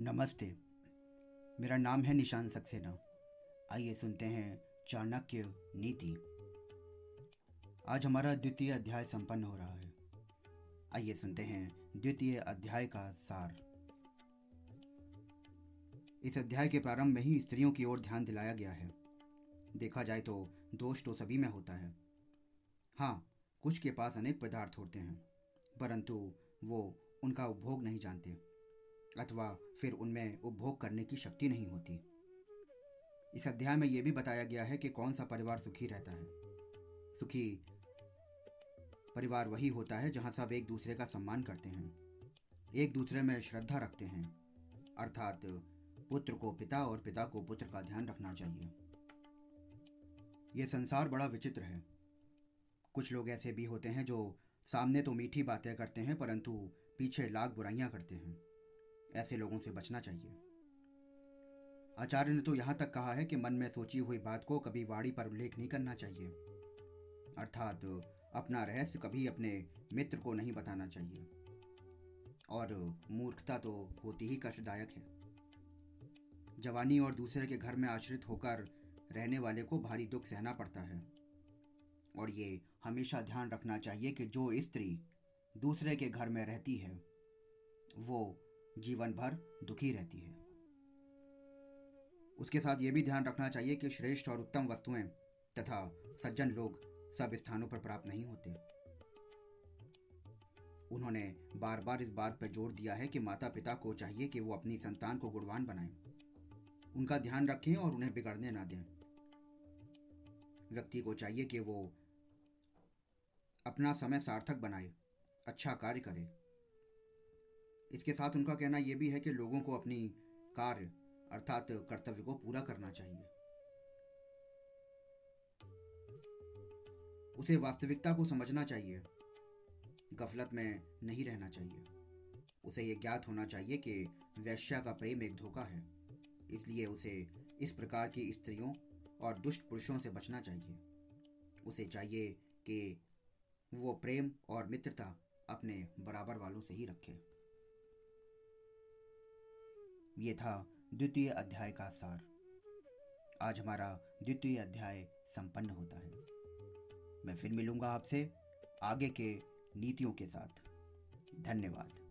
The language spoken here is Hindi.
नमस्ते। मेरा नाम है निशान सक्सेना। आइए सुनते हैं चाणक्य नीति। आज हमारा द्वितीय अध्याय संपन्न हो रहा है। आइए सुनते हैं द्वितीय अध्याय का सार। इस अध्याय के प्रारंभ में ही स्त्रियों की ओर ध्यान दिलाया गया है। देखा जाए तो दोष तो सभी में होता है। हाँ कुछ के पास अनेक पदार्थ होते हैं, परंतु वो उनका उपभोग नहीं जानते। अथवा फिर उनमें उपभोग करने की शक्ति नहीं होती। इस अध्याय में यह भी बताया गया है कि कौन सा परिवार सुखी रहता है। सुखी परिवार वही होता है जहाँ सब एक दूसरे का सम्मान करते हैं। एक दूसरे में श्रद्धा रखते हैं। अर्थात पुत्र को पिता और पिता को पुत्र का ध्यान रखना चाहिए। यह संसार बड़ा विचित्र है। कुछ लोग ऐसे भी होते हैं जो सामने तो मीठी बातें करते हैं, परंतु पीछे लाख बुराइयाँ करते हैं। ऐसे लोगों से बचना चाहिए। आचार्य ने तो यहाँ तक कहा है कि मन में सोची हुई बात को कभी वाणी पर उल्लेख नहीं करना चाहिए। अर्थात, अपना रहस्य कभी अपने मित्र को नहीं बताना चाहिए। और मूर्खता तो होती ही कष्टदायक है। जवानी और दूसरे के घर में आश्रित होकर रहने वाले को भारी दुख सहना पड़ता है। और ये हमेशा ध्यान रखना चाहिए कि जो स्त्री दूसरे के घर में रहती है, वो जीवन भर दुखी रहती है। उसके साथ ये भी ध्यान रखना चाहिए कि श्रेष्ठ और उत्तम वस्तुएँ तथा सज्जन लोग सब स्थानों पर प्राप्त नहीं होते। उन्होंने बार बार इस बात पर ज़ोर दिया है कि माता पिता को चाहिए कि वो अपनी संतान को गुणवान बनाएँ। उनका ध्यान रखें और उन्हें बिगड़ने ना दें। व्यक्ति को चाहिए कि वो अपना समय सार्थक बनाए अच्छा कार्य करे। इसके साथ उनका कहना यह भी है कि लोगों को अपनी कार्य अर्थात कर्तव्य को पूरा करना चाहिए। उसे वास्तविकता को समझना चाहिए। गफलत में नहीं रहना चाहिए। उसे यह ज्ञात होना चाहिए कि वैश्या का प्रेम एक धोखा है। इसलिए उसे इस प्रकार की स्त्रियों और दुष्ट पुरुषों से बचना चाहिए। उसे चाहिए कि वो प्रेम और मित्रता अपने बराबर वालों से ही रखे। ये था द्वितीय अध्याय का सार। आज हमारा द्वितीय अध्याय संपन्न होता है। मैं फिर मिलूँगा आपसे आगे के नीतियों के साथ। धन्यवाद।